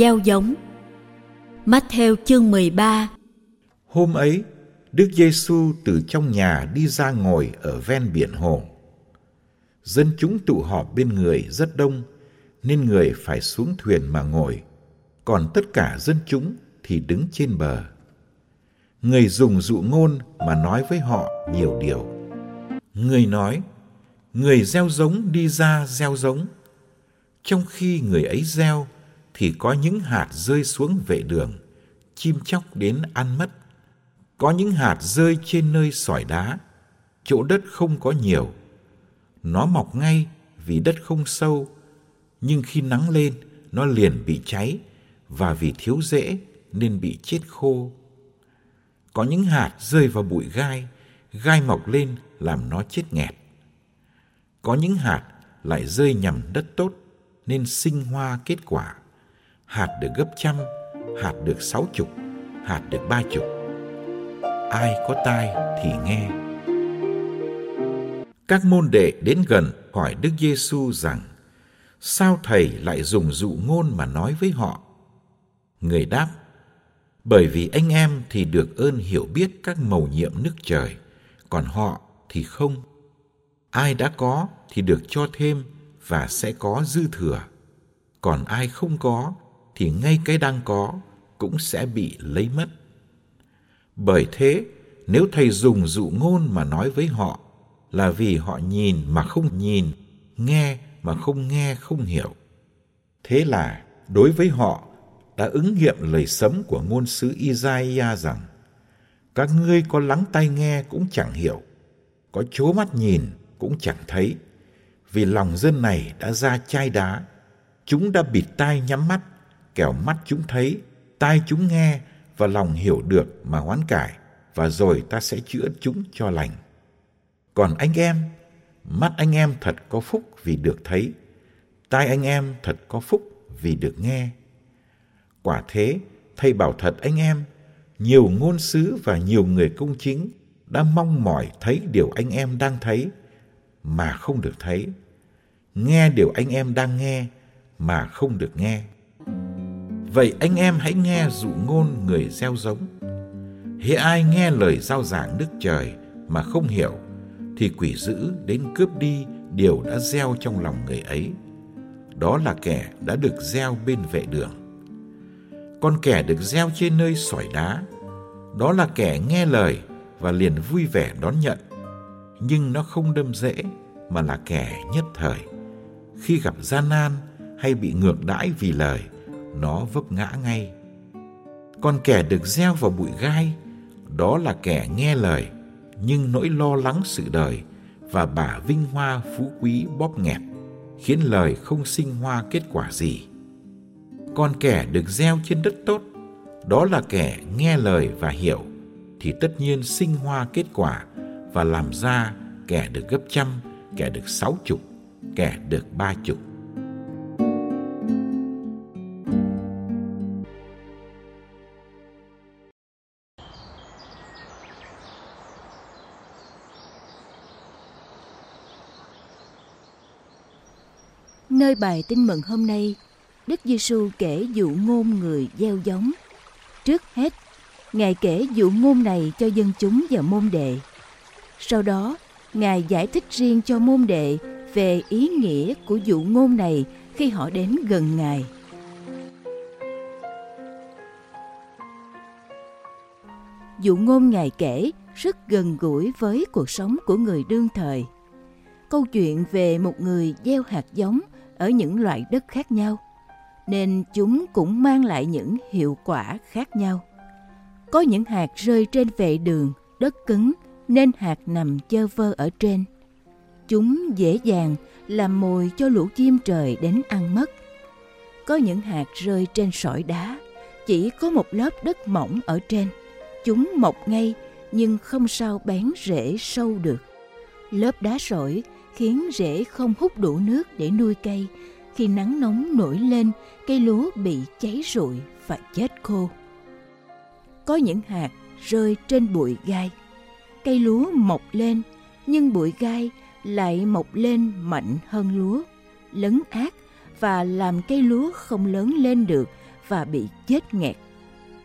Gieo giống Matthew chương 13 Hôm ấy, Đức Giêsu từ trong nhà đi ra ngồi ở ven biển hồ. Dân chúng tụ họp bên người rất đông, nên người phải xuống thuyền mà ngồi, còn tất cả dân chúng thì đứng trên bờ. Người dùng dụ ngôn mà nói với họ nhiều điều. Người nói, người gieo giống đi ra gieo giống. Trong khi người ấy gieo, thì có những hạt rơi xuống vệ đường, chim chóc đến ăn mất. Có những hạt rơi trên nơi sỏi đá, chỗ đất không có nhiều. Nó mọc ngay vì đất không sâu, nhưng khi nắng lên, nó liền bị cháy và vì thiếu rễ nên bị chết khô. Có những hạt rơi vào bụi gai, gai mọc lên làm nó chết nghẹt. Có những hạt lại rơi nhằm đất tốt nên sinh hoa kết quả. Hạt được gấp trăm, hạt được sáu chục, hạt được ba chục. Ai có tai thì nghe. Các môn đệ đến gần hỏi Đức Giêsu rằng: Sao thầy lại dùng dụ ngôn mà nói với họ? Người đáp: Bởi vì anh em thì được ơn hiểu biết các mầu nhiệm nước trời, còn họ thì không. Ai đã có thì được cho thêm và sẽ có dư thừa. Còn ai không có thì ngay cái đang có cũng sẽ bị lấy mất. Bởi thế, nếu thầy dùng dụ ngôn mà nói với họ là vì họ nhìn mà không nhìn, nghe mà không nghe không hiểu. Thế là đối với họ đã ứng nghiệm lời sấm của ngôn sứ Isaiah rằng các ngươi có lắng tai nghe cũng chẳng hiểu, có chố mắt nhìn cũng chẳng thấy, vì lòng dân này đã ra chai đá, chúng đã bịt tai nhắm mắt, kẻo mắt chúng thấy, tai chúng nghe và lòng hiểu được mà hoán cải, và rồi ta sẽ chữa chúng cho lành. Còn anh em, mắt anh em thật có phúc vì được thấy, tai anh em thật có phúc vì được nghe. Quả thế, thầy bảo thật anh em, nhiều ngôn sứ và nhiều người công chính đã mong mỏi thấy điều anh em đang thấy mà không được thấy, nghe điều anh em đang nghe mà không được nghe. Vậy anh em hãy nghe dụ ngôn người gieo giống. Hễ ai nghe lời giao giảng Đức Trời mà không hiểu, thì quỷ dữ đến cướp đi điều đã gieo trong lòng người ấy. Đó là kẻ đã được gieo bên vệ đường. Con kẻ được gieo trên nơi sỏi đá, đó là kẻ nghe lời và liền vui vẻ đón nhận. Nhưng nó không đâm dễ mà là kẻ nhất thời. Khi gặp gian nan hay bị ngược đãi vì lời, nó vấp ngã ngay. Còn kẻ được gieo vào bụi gai, đó là kẻ nghe lời, nhưng nỗi lo lắng sự đời và bả vinh hoa phú quý bóp nghẹt, khiến lời không sinh hoa kết quả gì. Còn kẻ được gieo trên đất tốt, đó là kẻ nghe lời và hiểu, thì tất nhiên sinh hoa kết quả và làm ra kẻ được gấp trăm, kẻ được sáu chục, kẻ được ba chục. Nơi bài tin mừng hôm nay, Đức Giêsu kể dụ ngôn người gieo giống. Trước hết, Ngài kể dụ ngôn này cho dân chúng và môn đệ. Sau đó, Ngài giải thích riêng cho môn đệ về ý nghĩa của dụ ngôn này khi họ đến gần Ngài. Dụ ngôn Ngài kể rất gần gũi với cuộc sống của người đương thời. Câu chuyện về một người gieo hạt giống ở những loại đất khác nhau, nên chúng cũng mang lại những hiệu quả khác nhau. Có những hạt rơi trên vệ đường, đất cứng nên hạt nằm chơ vơ ở trên. Chúng dễ dàng làm mồi cho lũ chim trời đến ăn mất. Có những hạt rơi trên sỏi đá, chỉ có một lớp đất mỏng ở trên. Chúng mọc ngay nhưng không sao bén rễ sâu được. Lớp đá sỏi khiến rễ không hút đủ nước để nuôi cây. Khi nắng nóng nổi lên, cây lúa bị cháy rụi và chết khô. Có những hạt rơi trên bụi gai. Cây lúa mọc lên, nhưng bụi gai lại mọc lên mạnh hơn lúa, lấn át và làm cây lúa không lớn lên được và bị chết nghẹt.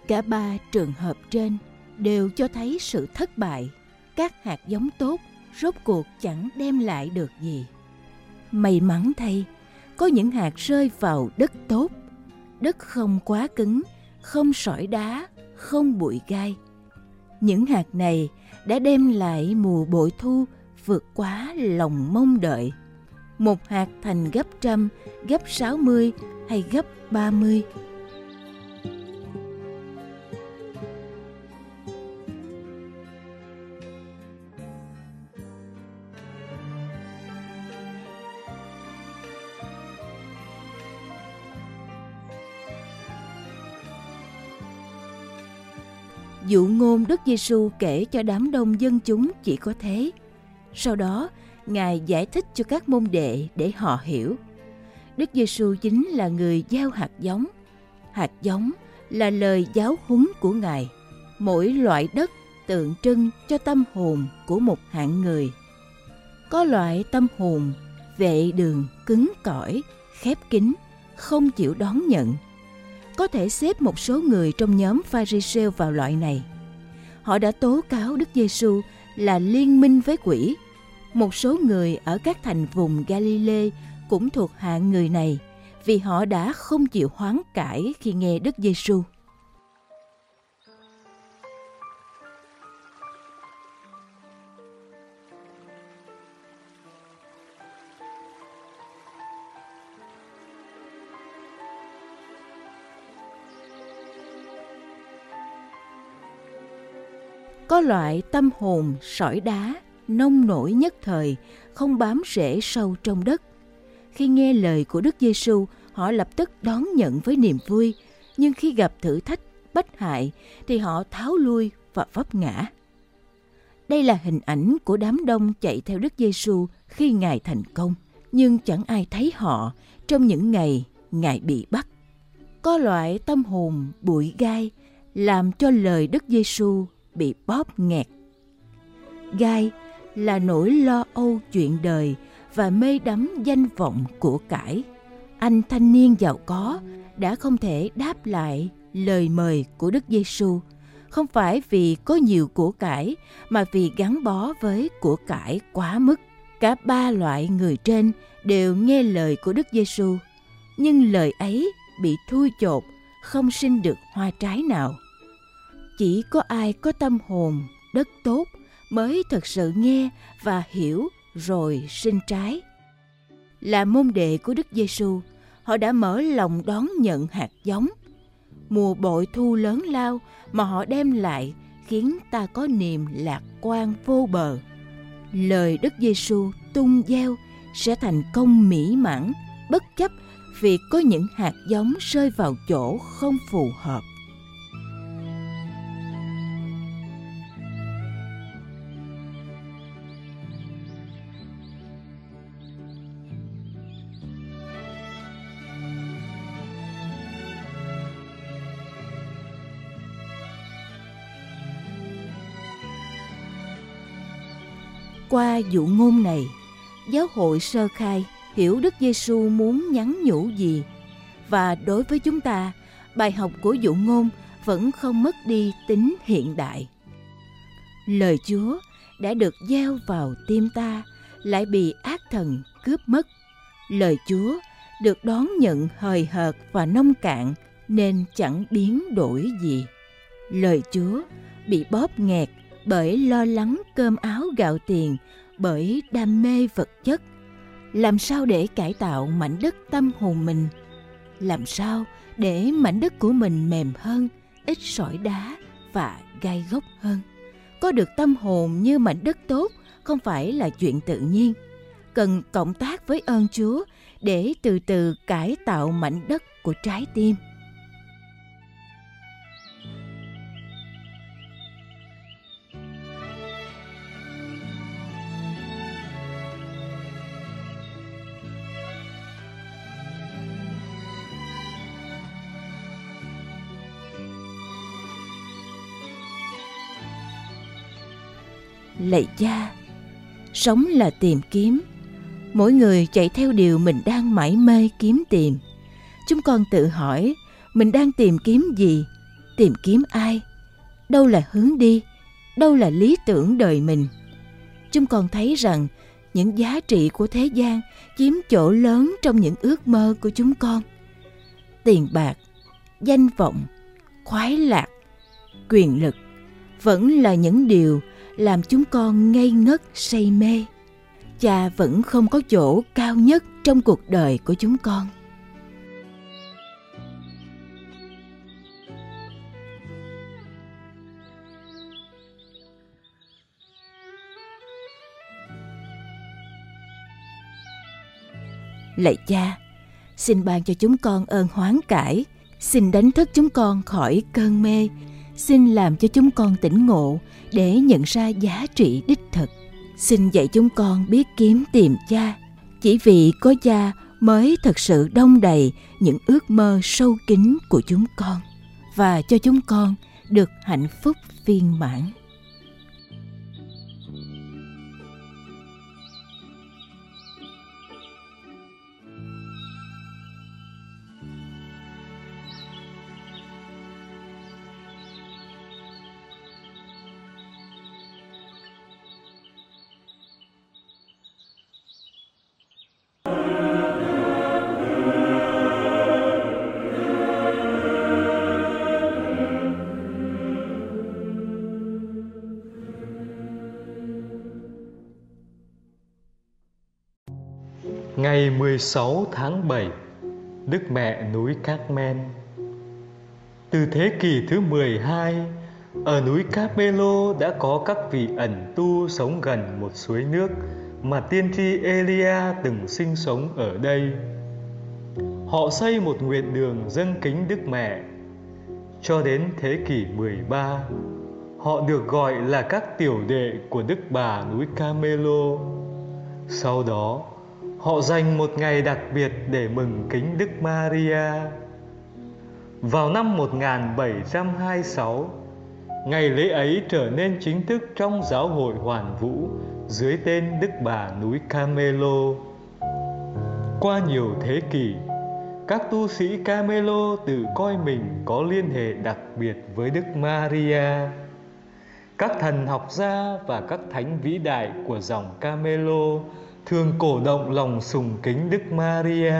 Cả ba trường hợp trên đều cho thấy sự thất bại. Các hạt giống tốt rốt cuộc chẳng đem lại được gì. May mắn thay, có những hạt rơi vào đất tốt, đất không quá cứng, không sỏi đá, không bụi gai. Những hạt này đã đem lại mùa bội thu vượt quá lòng mong đợi. Một hạt thành gấp trăm, gấp sáu mươi hay gấp ba mươi Dụ ngôn Đức Giêsu kể cho đám đông dân chúng chỉ có thế. Sau đó, Ngài giải thích cho các môn đệ để họ hiểu. Đức Giêsu chính là người gieo hạt giống. Hạt giống là lời giáo huấn của Ngài. Mỗi loại đất tượng trưng cho tâm hồn của một hạng người. Có loại tâm hồn vệ đường cứng cỏi, khép kín, không chịu đón nhận có thể xếp một số người trong nhóm Pharisee vào loại này. Họ đã tố cáo Đức Giêsu là liên minh với quỷ. Một số người ở các thành vùng Galilee cũng thuộc hạng người này vì họ đã không chịu hoán cải khi nghe Đức Giêsu. Có loại tâm hồn sỏi đá, nông nổi nhất thời, không bám rễ sâu trong đất. Khi nghe lời của Đức Giêsu, họ lập tức đón nhận với niềm vui, nhưng khi gặp thử thách, bất hại thì họ tháo lui và vấp ngã. Đây là hình ảnh của đám đông chạy theo Đức Giêsu khi Ngài thành công, nhưng chẳng ai thấy họ trong những ngày Ngài bị bắt. Có loại tâm hồn bụi gai làm cho lời Đức Giêsu bị bóp nghẹt. Gai là nỗi lo âu chuyện đời và mê đắm danh vọng của cải. Anh thanh niên giàu có đã không thể đáp lại lời mời của Đức Giêsu, không phải vì có nhiều của cải mà vì gắn bó với của cải quá mức. Cả ba loại người trên đều nghe lời của Đức Giêsu, nhưng lời ấy bị thui chột, không sinh được hoa trái nào chỉ có ai có tâm hồn đất tốt mới thật sự nghe và hiểu rồi sinh trái. Là môn đệ của đức giêsu họ đã mở lòng đón nhận hạt giống. Mùa bội thu lớn lao mà họ đem lại khiến ta có niềm lạc quan vô bờ. Lời đức giêsu tung gieo sẽ thành công mỹ mãn, bất chấp việc có những hạt giống rơi vào chỗ không phù hợp. Qua dụ ngôn này, giáo hội sơ khai hiểu Đức Giêsu muốn nhắn nhủ gì và đối với chúng ta, bài học của dụ ngôn vẫn không mất đi tính hiện đại. Lời Chúa đã được gieo vào tim ta lại bị ác thần cướp mất. Lời Chúa được đón nhận hời hợt và nông cạn nên chẳng biến đổi gì. Lời Chúa bị bóp nghẹt bởi lo lắng cơm áo gạo tiền, bởi đam mê vật chất. làm sao để cải tạo mảnh đất tâm hồn mình? Làm sao để mảnh đất của mình mềm hơn ít sỏi đá và gai gốc hơn? Có được tâm hồn như mảnh đất tốt không phải là chuyện tự nhiên. Cần cộng tác với ơn chúa để từ từ cải tạo mảnh đất của trái tim. Lạy cha sống là tìm kiếm. Mỗi người chạy theo điều mình đang mải mê kiếm tìm. Chúng con tự hỏi, mình đang tìm kiếm gì? Tìm kiếm ai? Đâu là hướng đi? Đâu là lý tưởng đời mình? Chúng con thấy rằng, những giá trị của thế gian chiếm chỗ lớn trong những ước mơ của chúng con. Tiền bạc, danh vọng, khoái lạc, quyền lực vẫn là những điều làm chúng con ngây ngất, say mê. Cha vẫn không có chỗ cao nhất trong cuộc đời của chúng con. Lạy cha, xin ban cho chúng con ơn hoán cải, xin đánh thức chúng con khỏi cơn mê xin làm cho chúng con tỉnh ngộ, để nhận ra giá trị đích thực. Xin dạy chúng con biết kiếm tìm cha. Chỉ vì có cha mới thật sự đông đầy những ước mơ sâu kín của chúng con, và cho chúng con được hạnh phúc viên mãn. Ngày 16 tháng 7 Đức Mẹ núi Cát Men Từ thế kỷ thứ 12 Ở núi Carmelo đã có các vị ẩn tu sống gần một suối nước mà tiên tri Elia từng sinh sống ở đây. Họ xây một nguyện đường dâng kính Đức Mẹ. Cho đến thế kỷ 13, họ được gọi là các tiểu đệ của Đức Bà núi Camelo. Sau đó, họ dành một ngày đặc biệt để mừng kính Đức Maria. Vào năm 1726, ngày lễ ấy trở nên chính thức trong giáo hội Hoàn Vũ dưới tên Đức Bà núi Camelo. Qua nhiều thế kỷ, các tu sĩ Camelo tự coi mình có liên hệ đặc biệt với Đức Maria. Các thần học gia và các thánh vĩ đại của dòng Camelo thường cổ động lòng sùng kính Đức Maria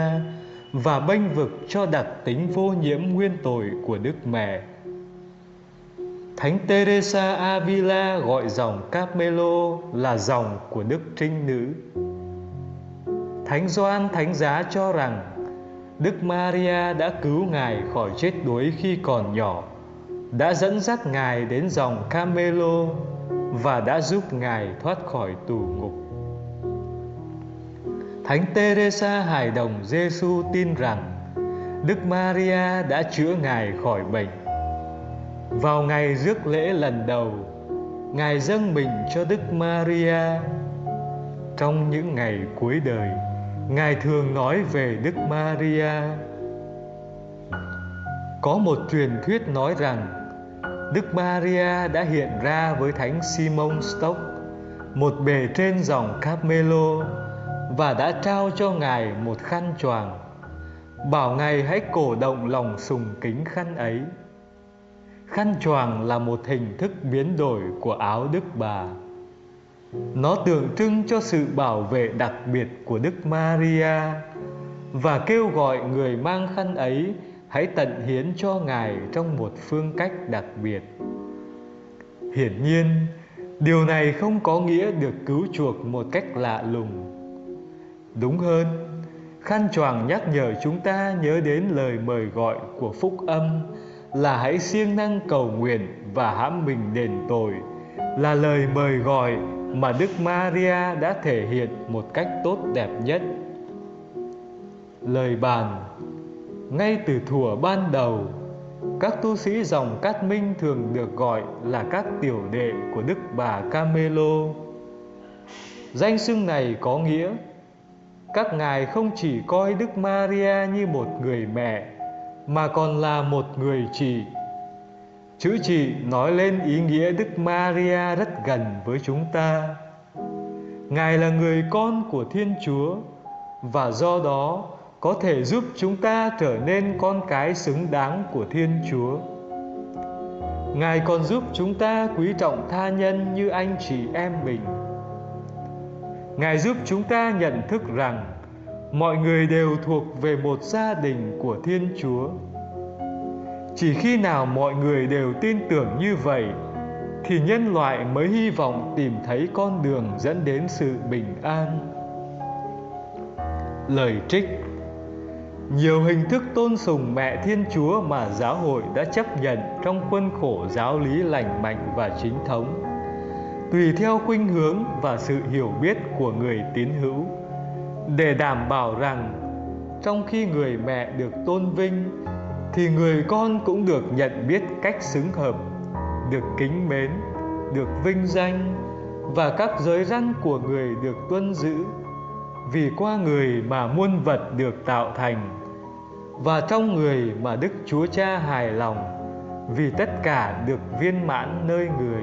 và bênh vực cho đặc tính vô nhiễm nguyên tội của Đức Mẹ. Thánh Teresa Avila gọi dòng Carmelo là dòng của Đức Trinh Nữ. Thánh Gioan Thánh Giá cho rằng Đức Maria đã cứu Ngài khỏi chết đuối khi còn nhỏ, đã dẫn dắt Ngài đến dòng Carmelo và đã giúp Ngài thoát khỏi tù ngục. Thánh Teresa Hài Đồng Giêsu tin rằng Đức Maria đã chữa Ngài khỏi bệnh. Vào ngày rước lễ lần đầu, Ngài dâng mình cho Đức Maria. Trong những ngày cuối đời, Ngài thường nói về Đức Maria. Có một truyền thuyết nói rằng Đức Maria đã hiện ra với Thánh Simon Stock, một bề trên dòng Carmelo và đã trao cho ngài một khăn choàng. Bảo ngài hãy cổ động lòng sùng kính khăn ấy. Khăn choàng là một hình thức biến đổi của áo đức bà. Nó tượng trưng cho sự bảo vệ đặc biệt của đức maria và kêu gọi người mang khăn ấy hãy tận hiến cho ngài trong một phương cách đặc biệt. Hiển nhiên, điều này không có nghĩa được cứu chuộc một cách lạ lùng đúng hơn khăn choàng nhắc nhở chúng ta nhớ đến lời mời gọi của phúc âm là hãy siêng năng cầu nguyện và hãm mình đền tội là lời mời gọi mà Đức Maria đã thể hiện một cách tốt đẹp nhất. Lời bàn Ngay từ thuở ban đầu, các tu sĩ dòng Cát Minh thường được gọi là các tiểu đệ của Đức bà Camelo. Danh xưng này có nghĩa các ngài không chỉ coi Đức Maria như một người mẹ, mà còn là một người chị Chữ chị nói lên ý nghĩa Đức Maria rất gần với chúng ta. Ngài là người con của Thiên Chúa, và do đó có thể giúp chúng ta trở nên con cái xứng đáng của Thiên Chúa. Ngài còn giúp chúng ta quý trọng tha nhân như anh chị em mình. Ngài giúp chúng ta nhận thức rằng mọi người đều thuộc về một gia đình của Thiên Chúa. Chỉ khi nào mọi người đều tin tưởng như vậy, thì nhân loại mới hy vọng tìm thấy con đường dẫn đến sự bình an. Lời trích. Nhiều hình thức tôn sùng mẹ thiên chúa mà giáo hội đã chấp nhận trong khuôn khổ giáo lý lành mạnh và chính thống tùy theo khuynh hướng và sự hiểu biết của người tín hữu. Để đảm bảo rằng trong khi người mẹ được tôn vinh, thì người con cũng được nhận biết cách xứng hợp, được kính mến, được vinh danh và các giới răn của người được tuân giữ. Vì qua người mà muôn vật được tạo thành và trong người mà đức chúa cha hài lòng, vì tất cả được viên mãn nơi người.